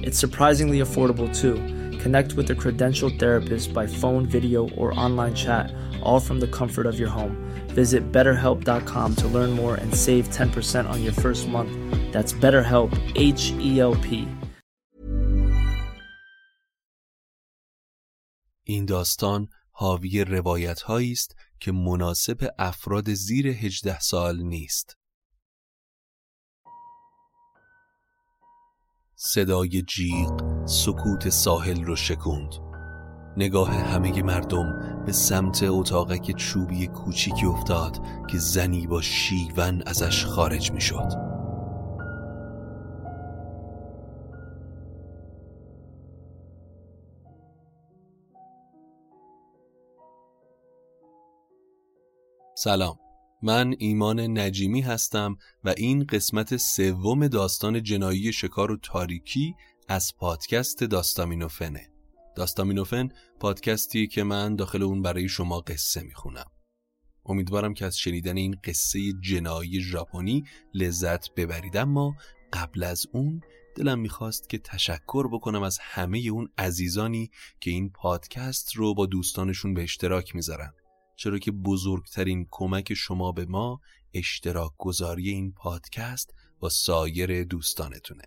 It's surprisingly affordable too. Connect with a credentialed therapist by phone, video, or online chat, all from the comfort of your home. Visit betterhelp.com to learn more and save 10% on your first month. That's BetterHelp, H E L P. این داستان حاوی روایت است که مناسب افراد زیر 18 سال نیست. صدای جیغ سکوت ساحل رو شکوند نگاه همه مردم به سمت اتاقک چوبی کوچیکی افتاد که زنی با شیون ازش خارج می شد. سلام من ایمان نجیمی هستم و این قسمت سوم داستان جنایی شکار و تاریکی از پادکست داستامینوفنه. داستامینوفن پادکستی که من داخل اون برای شما قصه می‌خونم. امیدوارم که از شنیدن این قصه جنایی ژاپنی لذت ببرید. اما قبل از اون دلم می‌خواست که تشکر بکنم از همه اون عزیزانی که این پادکست رو با دوستانشون به اشتراک می‌ذارن. چرا که بزرگترین کمک شما به ما اشتراک گذاری این پادکست با سایر دوستانتونه.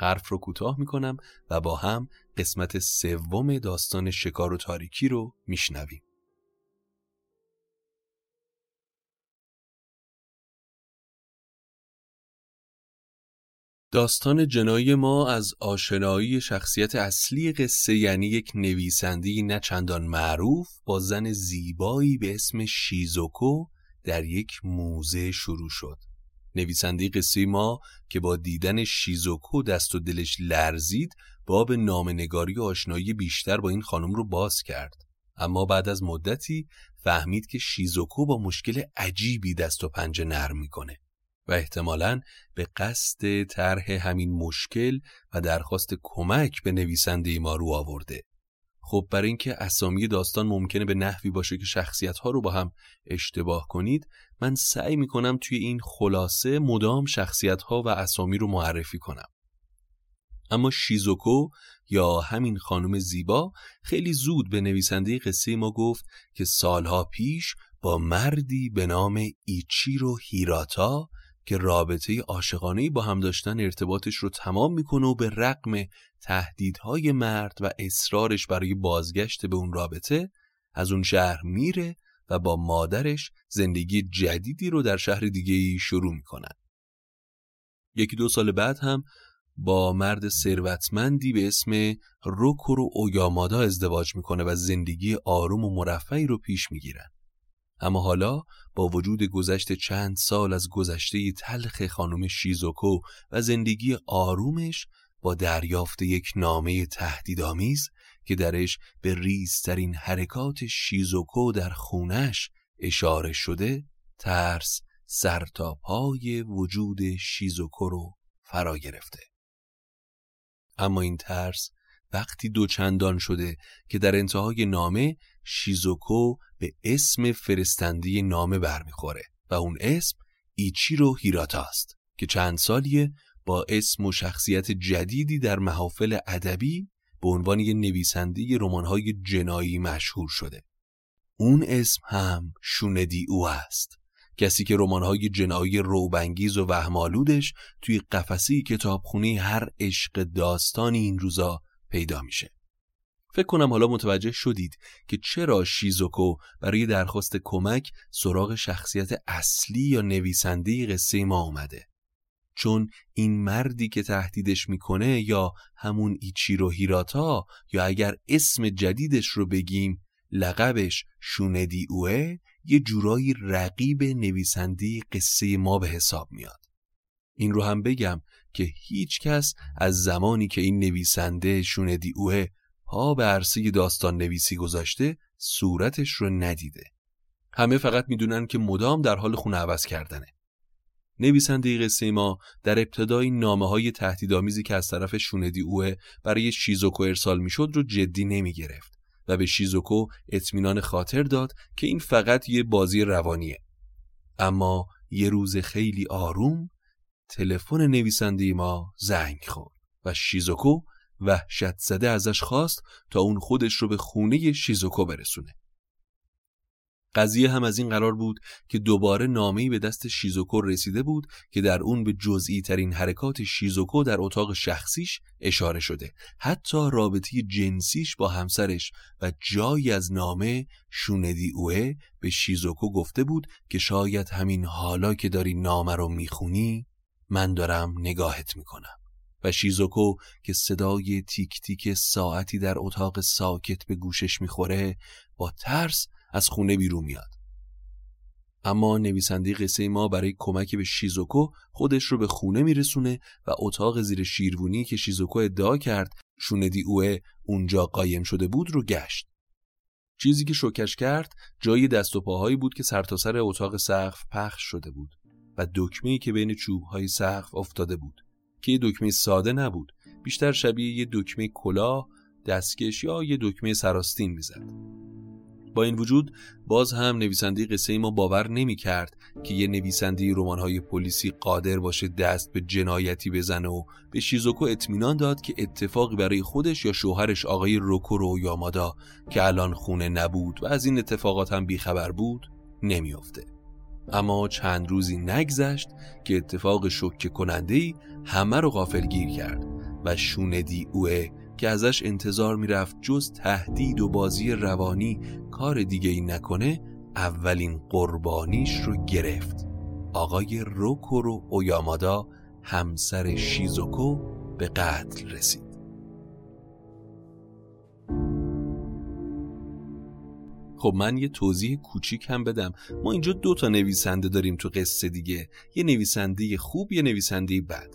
حرف رو کوتاه می‌کنم و با هم قسمت سوم داستان شکار و تاریکی رو میشنویم. داستان جنایی ما از آشنایی شخصیت اصلی قصه یعنی یک نویسندی نه چندان معروف با زن زیبایی به اسم شیزوکو در یک موزه شروع شد. نویسنده قصه ما که با دیدن شیزوکو دست و دلش لرزید باب نامنگاری و آشنایی بیشتر با این خانم رو باز کرد. اما بعد از مدتی فهمید که شیزوکو با مشکل عجیبی دست و پنجه نرم می‌کنه. و احتمالا به قصد طرح همین مشکل و درخواست کمک به نویسنده ما رو آورده. خب برای اینکه اسامی داستان ممکنه به نحوی باشه که شخصیت ها رو با هم اشتباه کنید من سعی می‌کنم توی این خلاصه مدام شخصیت ها و اسامی رو معرفی کنم. اما شیزوکو یا همین خانم زیبا خیلی زود به نویسنده قصه ما گفت که سالها پیش با مردی به نام ایچیرو هیراتا که رابطه عاشقانه با هم داشتن ارتباطش رو تمام می‌کنه و به رقم تهدیدهای مرد و اصرارش برای بازگشت به اون رابطه از اون شهر میره و با مادرش زندگی جدیدی رو در شهر دیگه شروع می‌کنن. یکی دو سال بعد هم با مرد ثروتمندی به اسم روکورو اویامادا ازدواج می‌کنه و زندگی آروم و مرفعی رو پیش می‌گیرن. اما حالا با وجود گذشت چند سال از گذشته تلخ خانم شیزوکو و زندگی آرومش با دریافت یک نامه تهدیدآمیز که درش به ریزترین حرکات شیزوکو در خونش اشاره شده ترس سر تا پای وجود شیزوکو رو فرا گرفته. اما این ترس وقتی دوچندان شده که در انتهای نامه شیزوکو به اسم فرستنده نامه برمیخوره و اون اسم ایچیرو هیراتا است که چند سالیه با اسم و شخصیت جدیدی در محافل ادبی به عنوان یک نویسنده رمان‌های جنایی مشهور شده. اون اسم هم شوندی او است. کسی که رمان‌های جنایی روبنگیز و وهمالودش توی قفسه کتابخونه هر عشق داستانی این روزا پیدا میشه. فکر کنم حالا متوجه شدید که چرا شیزوکو برای درخواست کمک سراغ شخصیت اصلی یا نویسنده قصه ما آمده. چون این مردی که تهدیدش می‌کنه یا همون ایچیرو هیراتا یا اگر اسم جدیدش رو بگیم لقبش شوندی اوه یه جورایی رقیب نویسنده قصه ما به حساب میاد. این رو هم بگم که هیچ کس از زمانی که این نویسنده شوندی اوه پا به عرصه داستان نویسی گذاشته صورتش رو ندیده. همه فقط می‌دونن که مدام در حال خونه عوض کردنه. نویسنده قصه ما در ابتدای نامه های تهدیدآمیزی که از طرف شوندی اوه برای شیزوکو ارسال می‌شد رو جدی نمی گرفت و به شیزوکو اطمینان خاطر داد که این فقط یه بازی روانیه. اما یه روز خیلی آروم تلفن نویسنده ما زنگ خورد و شیزوکو وحشت زده ازش خواست تا اون خودش رو به خونه شیزوکو برسونه. قضیه هم از این قرار بود که دوباره نامه‌ای به دست شیزوکو رسیده بود که در اون به جزئی ترین حرکات شیزوکو در اتاق شخصیش اشاره شده حتی رابطه جنسیش با همسرش و جایی از نامه شوندی اوه به شیزوکو گفته بود که شاید همین حالا که داری نامه رو می‌خونی من دارم نگاهت می‌کنم و شیزوکو که صدای تیک تیک ساعتی در اتاق ساکت به گوشش می‌خوره با ترس از خونه بیرون میاد. اما نویسنده قصه ما برای کمک به شیزوکو خودش رو به خونه میرسونه و اتاق زیر شیروونی که شیزوکو ادعا کرد شوندی اوه اونجا قایم شده بود رو گشت. چیزی که شوکش کرد جای دست و پاهایی بود که سرتاسر سر اتاق سقف پخش شده بود دکمه‌ای که بین چوبهای سقف افتاده بود که یه دکمه ساده نبود بیشتر شبیه یه دکمه کلاه دستکش یا یه دکمه سراستین می‌زد با این وجود باز هم نویسنده قصه ما باور نمی کرد که یه نویسنده های پلیسی قادر باشه دست به جنایتی بزنه و به شیزوکو اطمینان داد که اتفاقی برای خودش یا شوهرش آقای روکورو یامادا که الان خونه نبود و از این اتفاقات هم بیخبر بود نمیافته. اما چند روزی نگذشت که اتفاق شکه کننده ای همه رو غافل گیر کرد و شوندی اوه که ازش انتظار می‌رفت جز تهدید و بازی روانی کار دیگه ای نکنه اولین قربانیش رو گرفت. آقای روکورو اویامادا همسر شیزوکو به قتل رسید. خب من یه توضیح کوچیک هم بدم. ما اینجا دو تا نویسنده داریم تو قصه دیگه. یه نویسنده خوب یه نویسنده بد.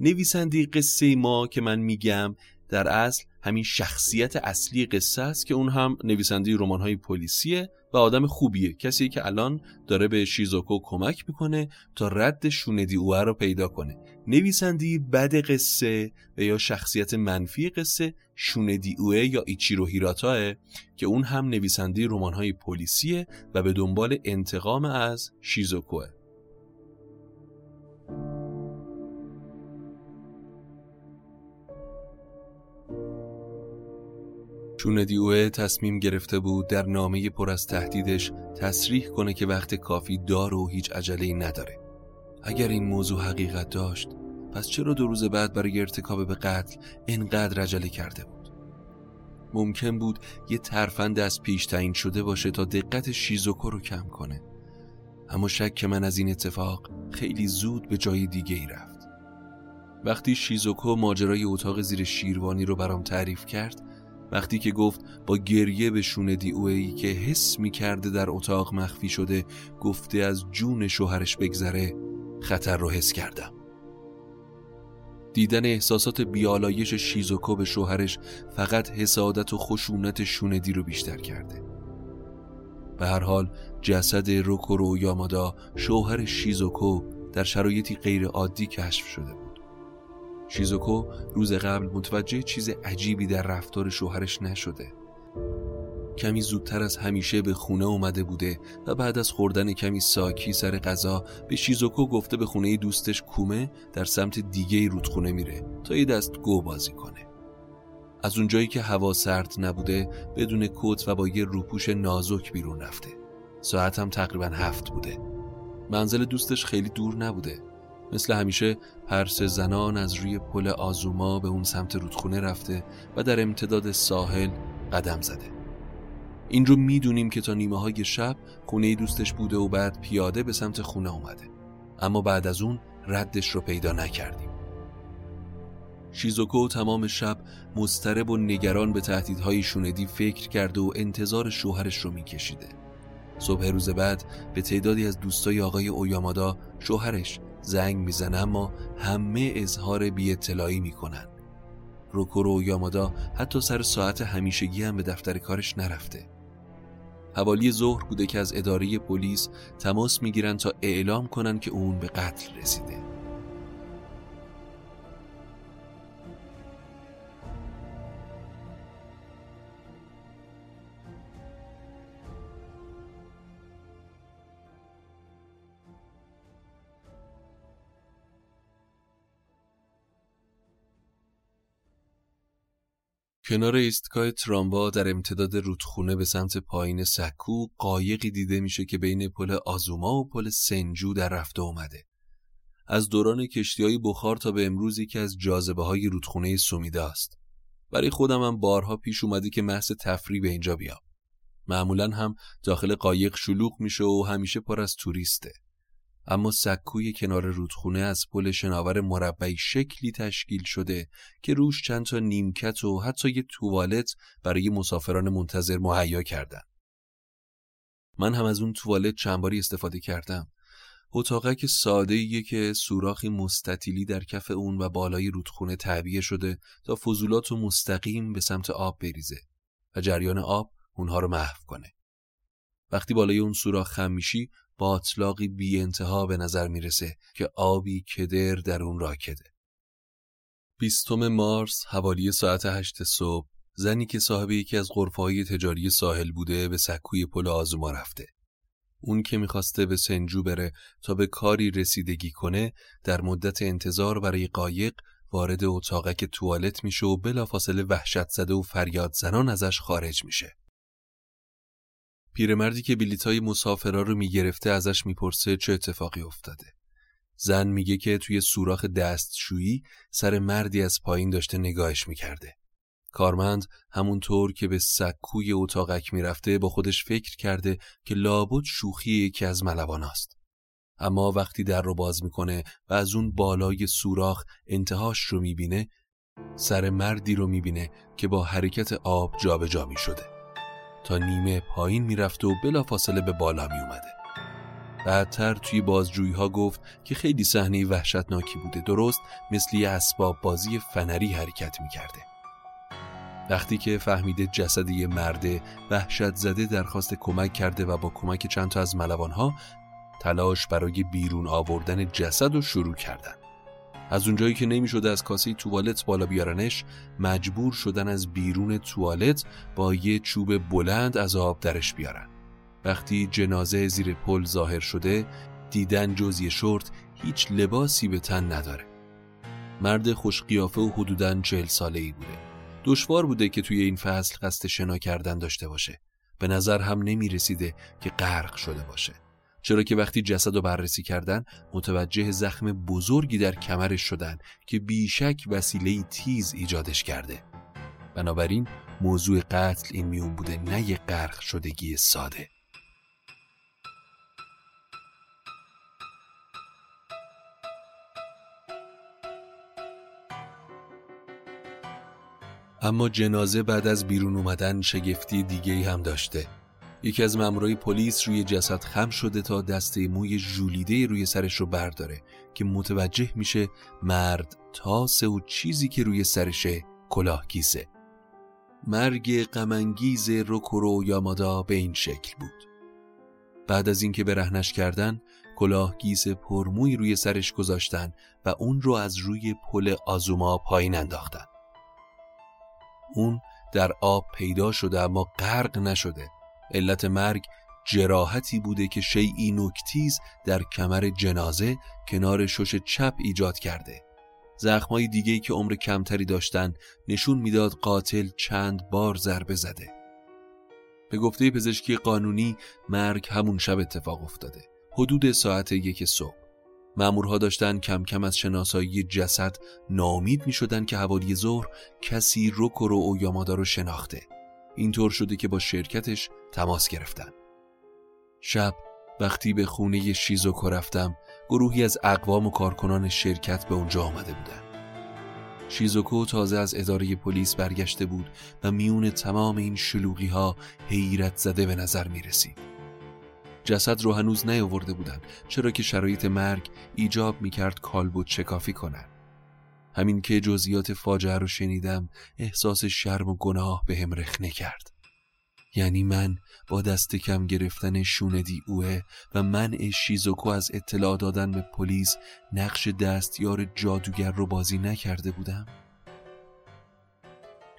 نویسنده قصه ما که من میگم در اصل همین شخصیت اصلی قصه است که اون هم نویسنده رمان های پلیسیه و آدم خوبیه. کسی که الان داره به شیزوکو کمک می‌کنه تا رد شوندی اوه رو پیدا کنه. نویسنده بد قصه و یا شخصیت منفی قصه شوندی اوه یا ایچیرو هیراتاه که اون هم نویسنده رمان های پلیسیه و به دنبال انتقام از شیزوکوه. چون دیوه تصمیم گرفته بود در نامه پر از تهدیدش تصریح کنه که وقت کافی دار و هیچ عجله نداره. اگر این موضوع حقیقت داشت پس چرا دو روز بعد برای ارتکاب به قتل اینقدر عجله کرده بود؟ ممکن بود یه ترفند از پیش تعیین شده باشه تا دقت شیزوکو رو کم کنه. اما شک من از این اتفاق خیلی زود به جای دیگه ای رفت. وقتی شیزوکو ماجرای اتاق زیر شیروانی رو برام تعریف کرد وقتی که گفت با گریه به شوندی اوهی که حس می کرده در اتاق مخفی شده گفته از جون شوهرش بگذره خطر رو حس کردم. دیدن احساسات بیالایش شیزوکو به شوهرش فقط حسادت و خشونت شوندی رو بیشتر کرده. به هر حال جسد روکورو یامادا شوهر شیزوکو در شرایطی غیر عادی کشف شده بود. شیزوکو روز قبل متوجه چیز عجیبی در رفتار شوهرش نشده. کمی زودتر از همیشه به خونه اومده بوده و بعد از خوردن کمی ساکی سر غذا به شیزوکو گفته به خونه دوستش کومه در سمت دیگه رودخونه میره تا یه دست گو بازی کنه. از اونجایی که هوا سرد نبوده بدون کت و با یه روپوش نازک بیرون رفته. ساعت هم تقریبا هفت بوده. منزل دوستش خیلی دور نبوده. مثل همیشه پرس زنان از روی پل آزوما به اون سمت رودخونه رفته و در امتداد ساحل قدم زده. این رو می‌دونیم که تا نیمه های شب خونه دوستش بوده و بعد پیاده به سمت خونه اومده. اما بعد از اون ردش رو پیدا نکردیم. شیزوکو تمام شب مسترب و نگران به تهدیدهای شوندی فکر کرده و انتظار شوهرش رو میکشیده. صبح روز بعد به تعدادی از دوستای آقای اویامادا شوهرش زنگ می‌زنه اما همه اظهار بی اطلاعی می‌کنن روکورو اویامادا حتی سر ساعت همیشگی هم به دفتر کارش نرفته. حوالی ظهر بوده که از اداره پلیس تماس می‌گیرن تا اعلام کنن که اون به قتل رسیده. کنار ایستگاه تراموا در امتداد رودخونه به سمت پایین سکو قایقی دیده میشه که بین پل آزوما و پل سنجو در رفته اومده. از دوران کشتی های بخار تا به امروزی که از جاذبه های رودخونه سومیده است. برای خودم هم بارها پیش اومده که محض تفریح به اینجا بیام. معمولا هم داخل قایق شلوغ میشه و همیشه پر از توریسته. اما سکوی کنار رودخونه از پل شناور مربعی شکلی تشکیل شده که روش چند تا نیمکت و حتی یه توالت برای مسافران منتظر مهیا کردن. من هم از اون توالت چند باری استفاده کردم. اتاقک ساده ایه که سوراخی مستطیلی در کف اون و بالای رودخونه تعبیه شده تا فضولات و مستقیم به سمت آب بریزه و جریان آب اونها رو محو کنه. وقتی بالای اون سوراخ خم میشی با اطلاقی بی انتها به نظر می‌رسه که آبی کدر در اون راکده. بیستم مارس حوالی ساعت هشت صبح زنی که صاحب یکی از غرفهای تجاری ساحل بوده به سکوی پل آزوما رفته. اون که می‌خواسته به سنجو بره تا به کاری رسیدگی کنه در مدت انتظار برای قایق وارد اتاقک توالت میشه و بلافاصله وحشت زده و فریاد زنان ازش خارج میشه. پیرمردی که بلیتای مسافرا رو می‌گرفته ازش می‌پرسه چه اتفاقی افتاده. زن میگه که توی سوراخ دستشویی سر مردی از پایین داشته نگاهش می‌کرده. کارمند همونطور که به سکوی اتاقک می‌رفته با خودش فکر کرده که لابد شوخی یکی از ملواناست. اما وقتی در رو باز می‌کنه و از اون بالای سوراخ انتهاش رو می‌بینه سر مردی رو می‌بینه که با حرکت آب جابجا جا می‌شده. تا نیمه پایین می‌رفت و بلافاصله به بالا می اومده. بعدتر توی بازجویی ها گفت که خیلی صحنه وحشتناکی بوده درست مثل یه اسباب بازی فنری حرکت می‌کرده. وقتی که فهمیده جسد یه مرده وحشت زده درخواست کمک کرده و با کمک چند تا از ملوانها تلاش برای بیرون آوردن جسد رو شروع کردن. از اونجایی که نمی‌شده از کاسه توالت بالا بیارنش مجبور شدن از بیرون توالت با یه چوب بلند از آب درش بیارن. وقتی جنازه زیر پل ظاهر شده دیدن جزی شورت هیچ لباسی به تن نداره. مرد خوشقیافه و حدوداً چهل ساله ای بوده. دشوار بوده که توی این فصل قصد شنا کردن داشته باشه. به نظر هم نمی رسیده که غرق شده باشه. چرا که وقتی جسد رو بررسی کردن متوجه زخم بزرگی در کمرش شدن که بیشک وسیله تیز ایجادش کرده. بنابراین موضوع قتل این میون بوده نه یه غرق شدگی ساده. اما جنازه بعد از بیرون اومدن شگفتی دیگه هم داشته. یکی از مامورای پلیس روی جسد خم شده تا دسته موی ژولیده روی سرش رو برداره که متوجه میشه مرد تاسه و چیزی که روی سرشه کلاه کیسه مرگ غمانگیز روکورو یامادا به این شکل بود. بعد از اینکه برهنش کردن کلاه گیز پرموی روی سرش گذاشتن و اون رو از روی پل آزوما پایین انداختن. اون در آب پیدا شده اما غرق نشده. علت مرگ جراحتی بوده که شیعی نکتیز در کمر جنازه کنار شش چپ ایجاد کرده. زخمای دیگه که عمر کمتری داشتن نشون می‌داد قاتل چند بار ضربه زده. به گفته پزشکی قانونی مرگ همون شب اتفاق افتاده. حدود ساعت یک صبح. مامورها داشتن کم کم از شناسایی جسد نامید می شدن که حوالی ظهر کسی روکورو او یامادا رو شناخته. اینطور شده که با شرکتش تماس گرفتن شب وقتی به خونه شیزوکو رفتم گروهی از اقوام و کارکنان شرکت به اونجا آمده بودن شیزوکو تازه از اداره پلیس برگشته بود و میون تمام این شلوغی ها حیرت زده به نظر می رسید. جسد رو هنوز نیاورده بودن چرا که شرایط مرگ ایجاب می کرد کالبد شکافی کنن. همین که جزئیات فاجعه رو شنیدم احساس شرم و گناه به هم رخنه کرد. یعنی من با دست کم گرفتن شوندی اوه و منع شیزوکو از اطلاع دادن به پلیس نقش دستیار جادوگر رو بازی نکرده بودم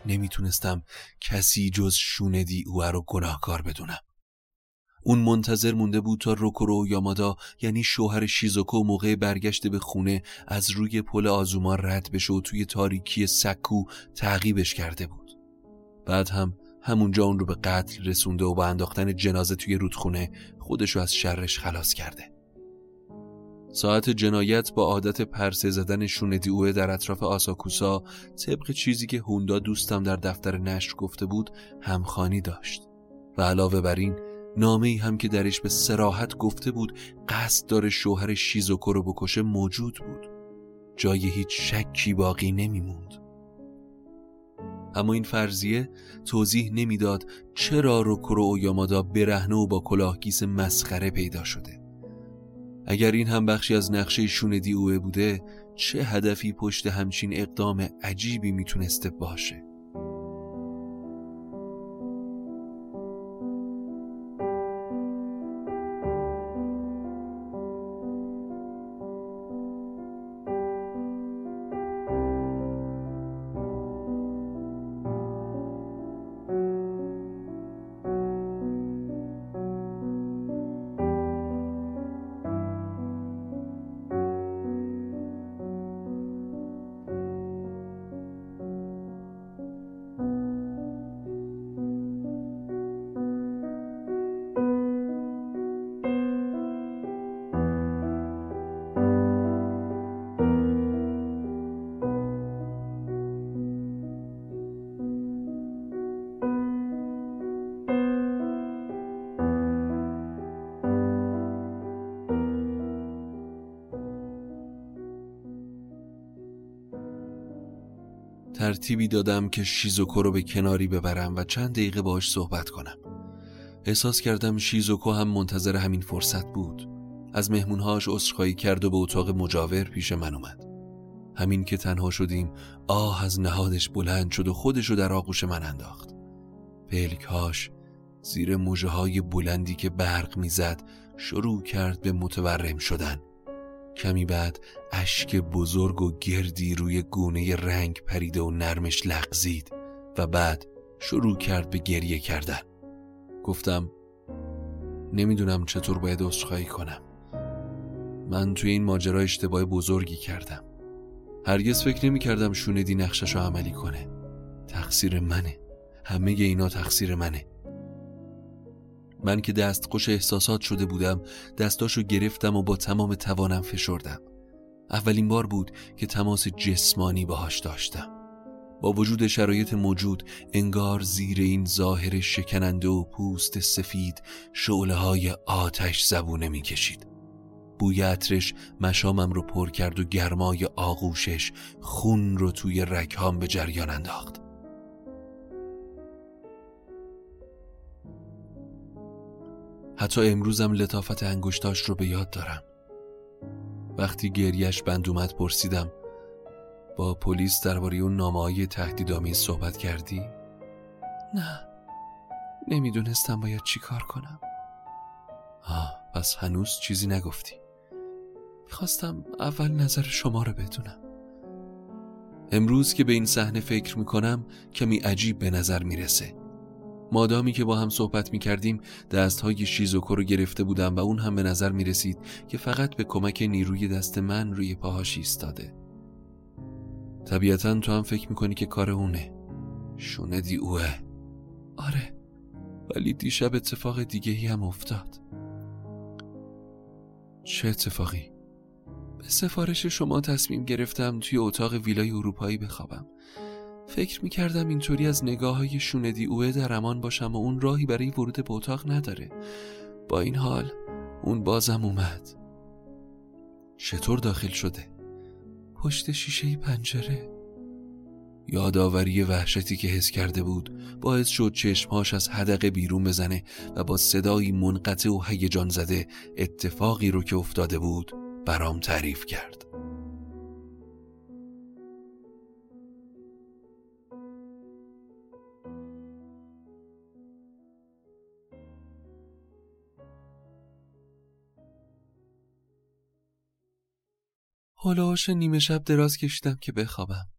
نمی‌تونستم کسی جز شوندی اوه رو گناهکار بدونم اون منتظر مونده بود تا روکورو یامادا یعنی شوهر شیزوکو موقع برگشت به خونه از روی پل آزوما رد بشه و توی تاریکی سکو تعقیبش کرده بود. بعد هم همونجا اون رو به قتل رسونده و با انداختن جنازه توی رودخونه خودش رو از شرش خلاص کرده. ساعت جنایت با عادت پرسه زدن شوندی اوه در اطراف آساکوسا طبق چیزی که هوندا دوستم در دفتر نشر گفته بود همخانی داشت. و علاوه بر این نامه هم که درش به سراحت گفته بود قصد داره شوهر شیزوکو رو بکشه موجود بود. جای هیچ شکی باقی نمیموند. اما این فرضیه توضیح نمی‌داد چرا روکورو او یامادا برهنه و با کلاهگیس مسخره پیدا شده. اگر این هم بخشی از نقشه شوندی اوه بوده چه هدفی پشت همچین اقدام عجیبی می‌تونسته باشه؟ ترتیبی دادم که شیزوکو رو به کناری ببرم و چند دقیقه باش صحبت کنم. احساس کردم شیزوکو هم منتظر همین فرصت بود. از مهمونهاش عذرخواهی کرد و به اتاق مجاور پیش من اومد. همین که تنها شدیم آه از نهادش بلند شد و خودشو در آغوش من انداخت. پلکهاش زیر موجه های بلندی که برق می‌زد شروع کرد به متورم شدن. کمی بعد اشک بزرگ و گردی روی گونه رنگ پریده و نرمش لغزید و بعد شروع کرد به گریه کردن. گفتم نمی‌دونم چطور باید عذرخواهی کنم. من توی این ماجرا اشتباه بزرگی کردم. هرگز فکر نمی کردم شوندی نقشش رو عملی کنه. تقصیر منه. همه اینا تقصیر منه. من که دستخوش احساسات شده بودم دستاشو گرفتم و با تمام توانم فشردم. اولین بار بود که تماس جسمانی باهاش داشتم. با وجود شرایط موجود انگار زیر این ظاهر شکننده و پوست سفید شعله های آتش زبونه می‌کشید. بوی عطرش مشامم رو پر کرد و گرمای آغوشش خون رو توی رکهام به جریان انداخت. حتی امروزم لطافت انگشتاش رو به یاد دارم. وقتی گریش بند اومد پرسیدم با پلیس درباره اون نامه های تهدیدامی صحبت کردی؟ نه. نمی‌دونستم باید چی کار کنم. آه پس هنوز چیزی نگفتی. خواستم اول نظر شما رو بدونم. امروز که به این صحنه فکر می‌کنم کمی عجیب به نظر می‌رسه. مادامی که با هم صحبت می‌کردیم دست های شیزوکو رو گرفته بودم و اون هم به نظر می‌رسید که فقط به کمک نیروی دست من روی پاهاش ایستاده. طبیعتا تو هم فکر می‌کنی که کار اونه. شوندی اوه. آره ولی دیشب اتفاق دیگه هم افتاد. چه اتفاقی؟ به سفارش شما تصمیم گرفتم توی اتاق ویلای اروپایی بخوابم. فکر می‌کردم اینطوری از نگاه های شوندی اوه در امان باشم و اون راهی برای ورود به اتاق نداره. با این حال اون بازم اومد. چطور داخل شده؟ پشت شیشه پنجره. یادآوری وحشتی که حس کرده بود باعث شد چشمهاش از حدقه بیرون بزنه و با صدایی منقطع و هیجان زده اتفاقی رو که افتاده بود برام تعریف کرد. هلوش نیمه شب دراز کشیدم که بخوابم.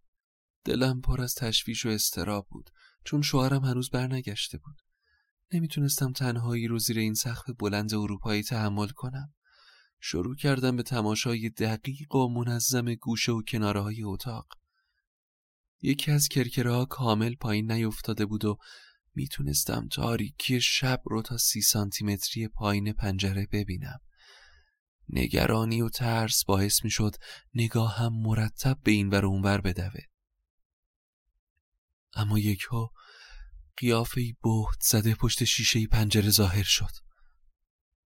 دلم پر از تشویش و استراب بود چون شوهرم هنوز برنگشته بود. نمی‌تونستم تنهایی رو زیر این سقف بلند اروپایی تحمل کنم. شروع کردم به تماشای دقیق و منظم گوشه و کناره های اتاق. یکی از کرکره ها کامل پایین نیفتاده بود و می‌تونستم تاریکی شب رو تا سی سانتیمتری پایین پنجره ببینم. نگرانی و ترس باعث می‌شد نگاه هم مرتب به این ور اونور بدوه. اما یکها قیافه بهت زده پشت شیشه پنجره ظاهر شد.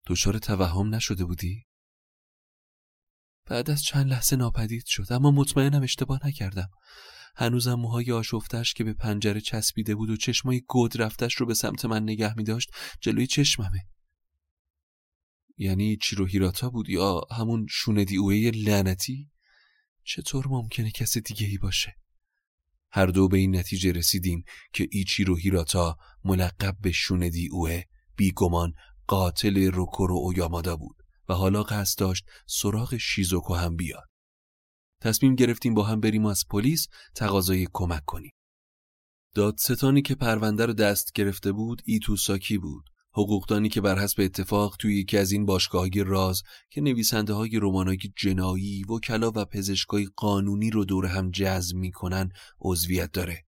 دچار توهم نشده بودی؟ بعد از چند لحظه ناپدید شد اما مطمئنم اشتباه نکردم. هنوزم موهای آشفتش که به پنجره چسبیده بود و چشمای گود رفتش رو به سمت من نگه می داشت جلوی چشممه. یعنی چیرو هیراتا بود یا همون شوندی اوه لعنتی؟ چطور ممکنه کس دیگه ای باشه؟ هر دو به این نتیجه رسیدیم که ایچیرو هیراتا ملقب به شوندی اوه بیگمان قاتل روکورو اویامادا بود و حالا قصد داشت سراغ شیزوکو هم بیاد. تصمیم گرفتیم با هم بریم و از پلیس تقاضای کمک کنیم. دادستانی که پرونده رو دست گرفته بود ایتوساکی بود. حقوقدانی که بر حسب اتفاق توی یکی از این باشگاهی راز که نویسنده های رمانای جنایی، وکلا و پزشکای قانونی رو دور هم جذب می‌کنن عضویت داره.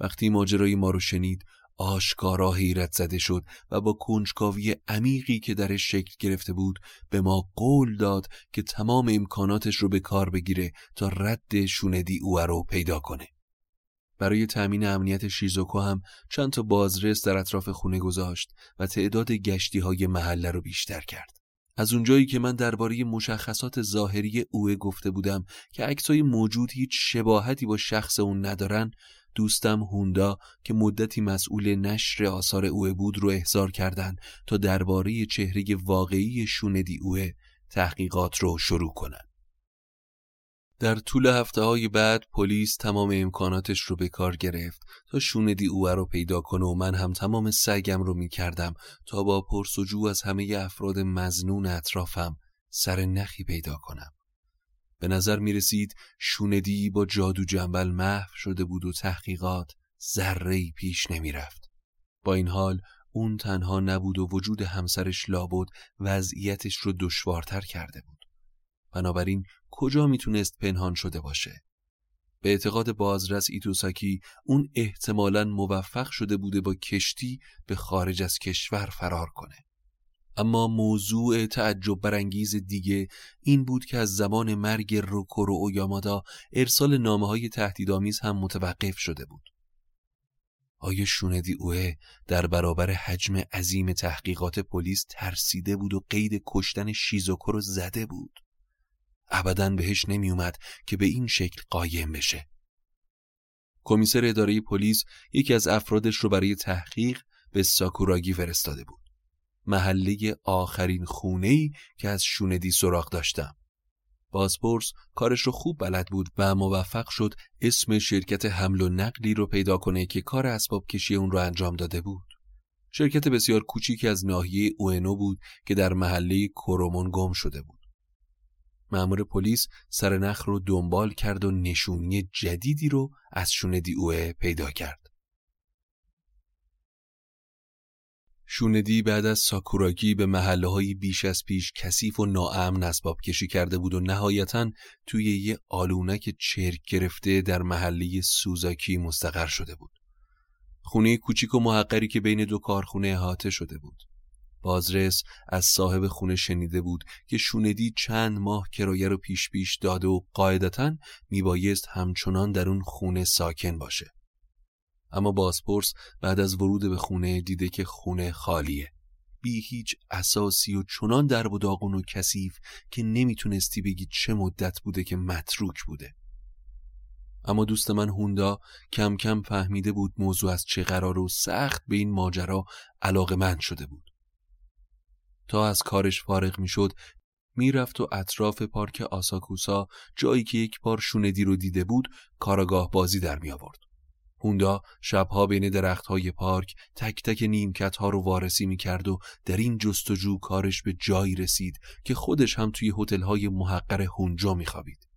وقتی ماجرای ما رو شنید آشکارا حیرت زده شد و با کنجکاوی عمیقی که درش شکل گرفته بود به ما قول داد که تمام امکاناتش رو به کار بگیره تا رد شوندی او رو پیدا کنه. برای تأمین امنیت شیزوکو هم چند تا بازرس در اطراف خونه گذاشت و تعداد گشتی های محله رو بیشتر کرد. از اونجایی که من درباره مشخصات ظاهری اوه گفته بودم که عکسای موجود هیچ شباهتی با شخص اون ندارن دوستم هوندا که مدتی مسئول نشر آثار اوه بود رو احضار کردند تا درباره چهره واقعی شوندی اوه تحقیقات رو شروع کنند. در طول هفته های بعد پلیس تمام امکاناتش رو به کار گرفت تا شوندی اوه رو پیدا کنه و من هم تمام سعیم رو می کردم تا با پرسجو از همه افراد مزنون اطرافم سر نخی پیدا کنم. به نظر می رسید شوندی با جادو جنبل محو شده بود و تحقیقات ذره پیش نمی رفت. با این حال اون تنها نبود و وجود همسرش لابد وضعیتش رو دشوارتر کرده بود. بنابراین کجا می‌تونست پنهان شده باشه؟ به اعتقاد بازرس ایتوساکی اون احتمالا موفق شده بوده با کشتی به خارج از کشور فرار کنه. اما موضوع تعجب برانگیز دیگه این بود که از زمان مرگ روکورو اویامادا ارسال نامه های تهدیدآمیز هم متوقف شده بود. آیا شوندی اوه در برابر حجم عظیم تحقیقات پلیس ترسیده بود و قید کشتن شیزوکو رو زده بود؟ ابدا بهش نمیومد که به این شکل قایم بشه. کمیسر اداره پلیس یکی از افرادش رو برای تحقیق به ساکوراگی فرستاده بود. محله آخرین خونه‌ای که از شوندی سراغ داشتم. بازپرس کارش رو خوب بلد بود و موفق شد اسم شرکت حمل و نقلی رو پیدا کنه که کار اسباب کشی اون رو انجام داده بود. شرکت بسیار کوچیکی از ناحیه اوئنو بود که در محله کرومون گم شده بود. مأمور پلیس سر نخ رو دنبال کرد و نشونی جدیدی رو از شوندی اوه پیدا کرد. شوندی بعد از ساکوراگی به محله های بیش از پیش کثیف و ناامن اسباب کشی کرده بود و نهایتا توی یه آلونک چرک گرفته در محله سوزاکی مستقر شده بود. خونه کوچیک و محقری که بین دو کارخونه احاطه شده بود. بازرس از صاحب خونه شنیده بود که شوندی چند ماه کرایه رو پیش پیش داده و قاعدتا میبایست همچنان در اون خونه ساکن باشه. اما بازپرس بعد از ورود به خونه دیده که خونه خالیه. بی هیچ اساسی و چنان در و داغون و کثیف که نمی‌تونستی بگی چه مدت بوده که متروک بوده. اما دوست من هوندا کم کم فهمیده بود موضوع از چه قرار و سخت به این ماجرا علاقه شده بود. تا از کارش فارغ می‌شد می‌رفت و اطراف پارک آساکوسا جایی که یک بار شوندی رو دیده بود کاراگاه بازی در می آورد. هوندا شبها بین درختهای پارک تک تک نیمکت ها رو وارسی می کرد و در این جستجو کارش به جایی رسید که خودش هم توی هتل های محقر هونجا می خوابید.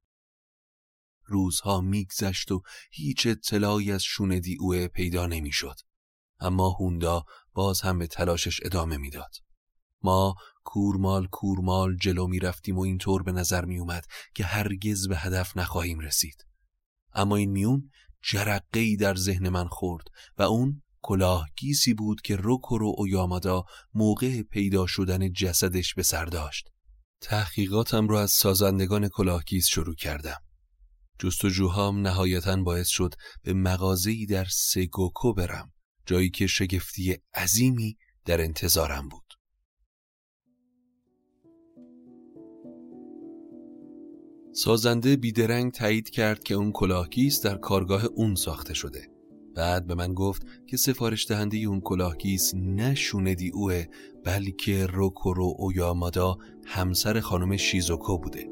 روزها میگذشت و هیچ اطلاعی از شوندی اوه پیدا نمی‌شد. اما هوندا باز هم به تلاشش ادامه می‌داد. ما کورمال کورمال جلو می رفتیم و اینطور به نظر می اومد که هرگز به هدف نخواهیم رسید. اما این میون جرقه در ذهن من خورد و اون کلاهگیسی بود که روکورو اویامادا موقع پیدا شدن جسدش به سر داشت. تحقیقاتم رو از سازندگان کلاهگیس شروع کردم. جستجوهام نهایتا باعث شد به مغازه‌ای در سگوکو برم جایی که شگفتی عظیمی در انتظارم بود. سازنده بیدرنگ تایید کرد که اون کلاهگیس در کارگاه اون ساخته شده. بعد به من گفت که سفارش دهنده اون کلاهگیس نه شوندی اوه بلکه روکورو اویامادا همسر خانم شیزوکو بوده.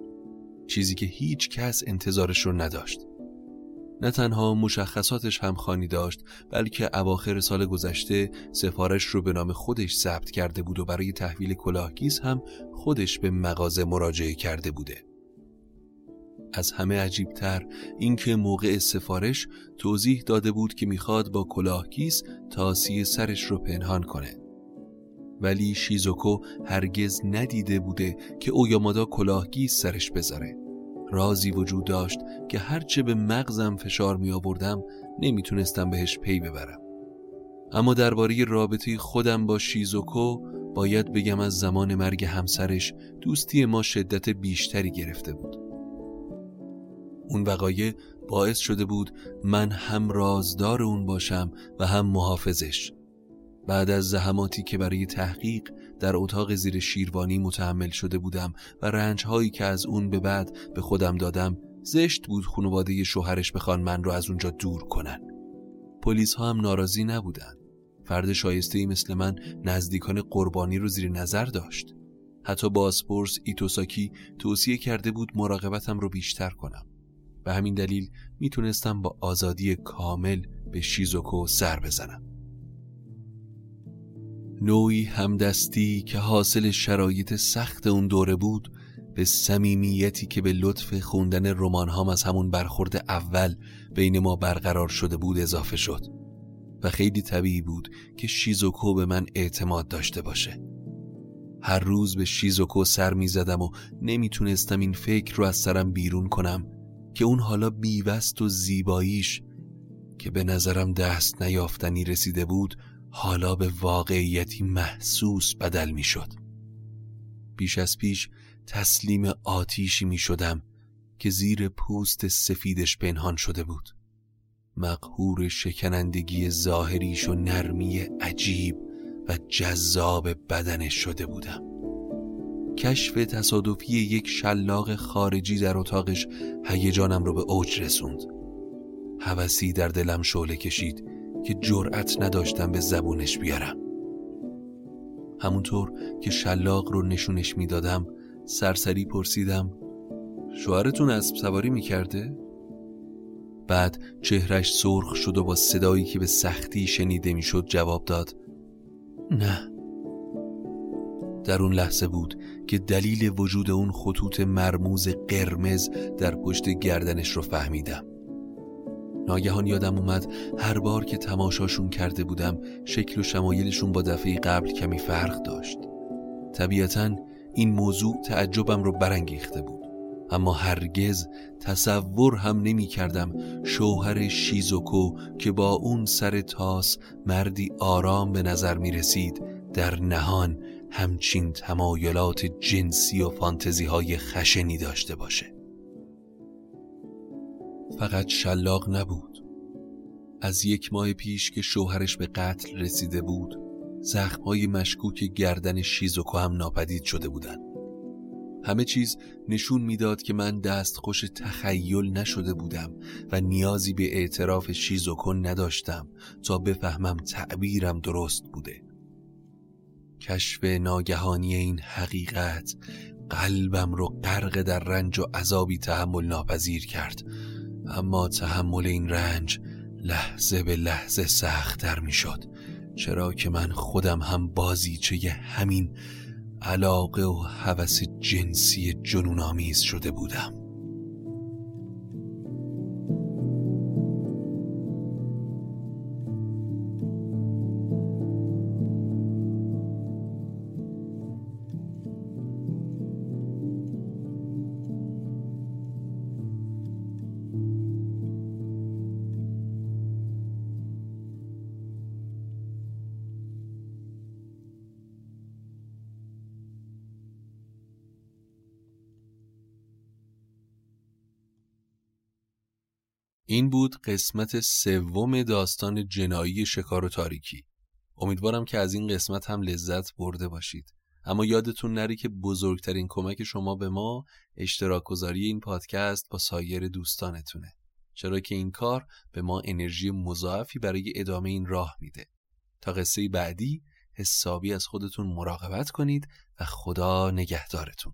چیزی که هیچ کس انتظارش رو نداشت. نه تنها مشخصاتش همخوانی داشت بلکه اواخر سال گذشته سفارش رو به نام خودش ثبت کرده بود و برای تحویل کلاهگیس هم خودش به مغازه مراجعه کرده بوده. از همه عجیبتر اینکه موقع سفارش توضیح داده بود که می‌خواد با کلاهگیس تاسی سرش رو پنهان کنه. ولی شیزوکو هرگز ندیده بوده که اویامادا کلاهگیس سرش بذاره. رازی وجود داشت که هرچه به مغزم فشار می آوردم نمی‌تونستم بهش پی ببرم. اما درباره رابطه خودم با شیزوکو باید بگم از زمان مرگ همسرش دوستی ما شدت بیشتری گرفته بود. اون وقایع باعث شده بود من هم رازدار اون باشم و هم محافظش. بعد از زحماتی که برای تحقیق در اتاق زیر شیروانی متحمل شده بودم و رنجهایی که از اون به بعد به خودم دادم زشت بود خانواده شوهرش بخوان من رو از اونجا دور کنن. پلیس ها هم ناراضی نبودن. فرد شایسته ای مثل من نزدیکان قربانی رو زیر نظر داشت. حتی بازپرس ایتوساکی توصیه کرده بود مراقبتم رو بیشتر کنم. به همین دلیل می‌تونستم با آزادی کامل به شیزوکو سر بزنم. نوعی همدستی که حاصل شرایط سخت اون دوره بود به صمیمیتی که به لطف خوندن رمان هام از همون برخورد اول بین ما برقرار شده بود اضافه شد. و خیلی طبیعی بود که شیزوکو به من اعتماد داشته باشه. هر روز به شیزوکو سر می زدم و نمی‌تونستم این فکر رو از سرم بیرون کنم. که اون حالا بیوست و زیباییش که به نظرم دست نیافتنی رسیده بود حالا به واقعیتی محسوس بدل می شد. بیش از پیش تسلیم آتیشی می شدم که زیر پوست سفیدش پنهان شده بود. مقهور شکنندگی ظاهریش و نرمی عجیب و جذاب بدنش شده بودم. کشف تصادفی یک شلاق خارجی در اتاقش هیجانم رو به اوج رسوند. هوسی در دلم شعله کشید که جرأت نداشتم به زبونش بیارم همونطور که شلاق رو نشونش می‌دادم سرسری پرسیدم شوهرتون اسب سواری می‌کرده؟ بعد چهرش سرخ شد و با صدایی که به سختی شنیده می‌شد جواب داد نه در اون لحظه بود که دلیل وجود اون خطوط مرموز قرمز در پشت گردنش رو فهمیدم. ناگهان یادم اومد هر بار که تماشاشون کرده بودم شکل و شمایلشون با دفعه قبل کمی فرق داشت. طبیعتا این موضوع تعجبم رو برانگیخته بود. اما هرگز تصور هم نمی کردم شوهر شیزوکو که با اون سر تاس مردی آرام به نظر می رسید در نهان همچین تمایلات جنسی و فانتزی های خشنی داشته باشه. فقط شلاق نبود. از یک ماه پیش که شوهرش به قتل رسیده بود زخمهای مشکوک گردن شیزوکو هم ناپدید شده بودند. همه چیز نشون می‌داد که من دست خوش تخیل نشده بودم و نیازی به اعتراف شیزوکو نداشتم تا بفهمم تعبیرم درست بوده. کشف ناگهانی این حقیقت قلبم رو غرق در رنج و عذابی تحمل ناپذیر کرد. اما تحمل این رنج لحظه به لحظه سختتر می شد چرا که من خودم هم بازیچه همین علاقه و هوس جنسی جنونآمیز شده بودم. این بود قسمت سوم داستان جنایی شکار و تاریکی. امیدوارم که از این قسمت هم لذت برده باشید. اما یادتون نری که بزرگترین کمک شما به ما اشتراک گذاری این پادکست با سایر دوستانتونه. چرا که این کار به ما انرژی مضاعفی برای ادامه این راه میده. تا قصه بعدی حسابی از خودتون مراقبت کنید و خدا نگهدارتون.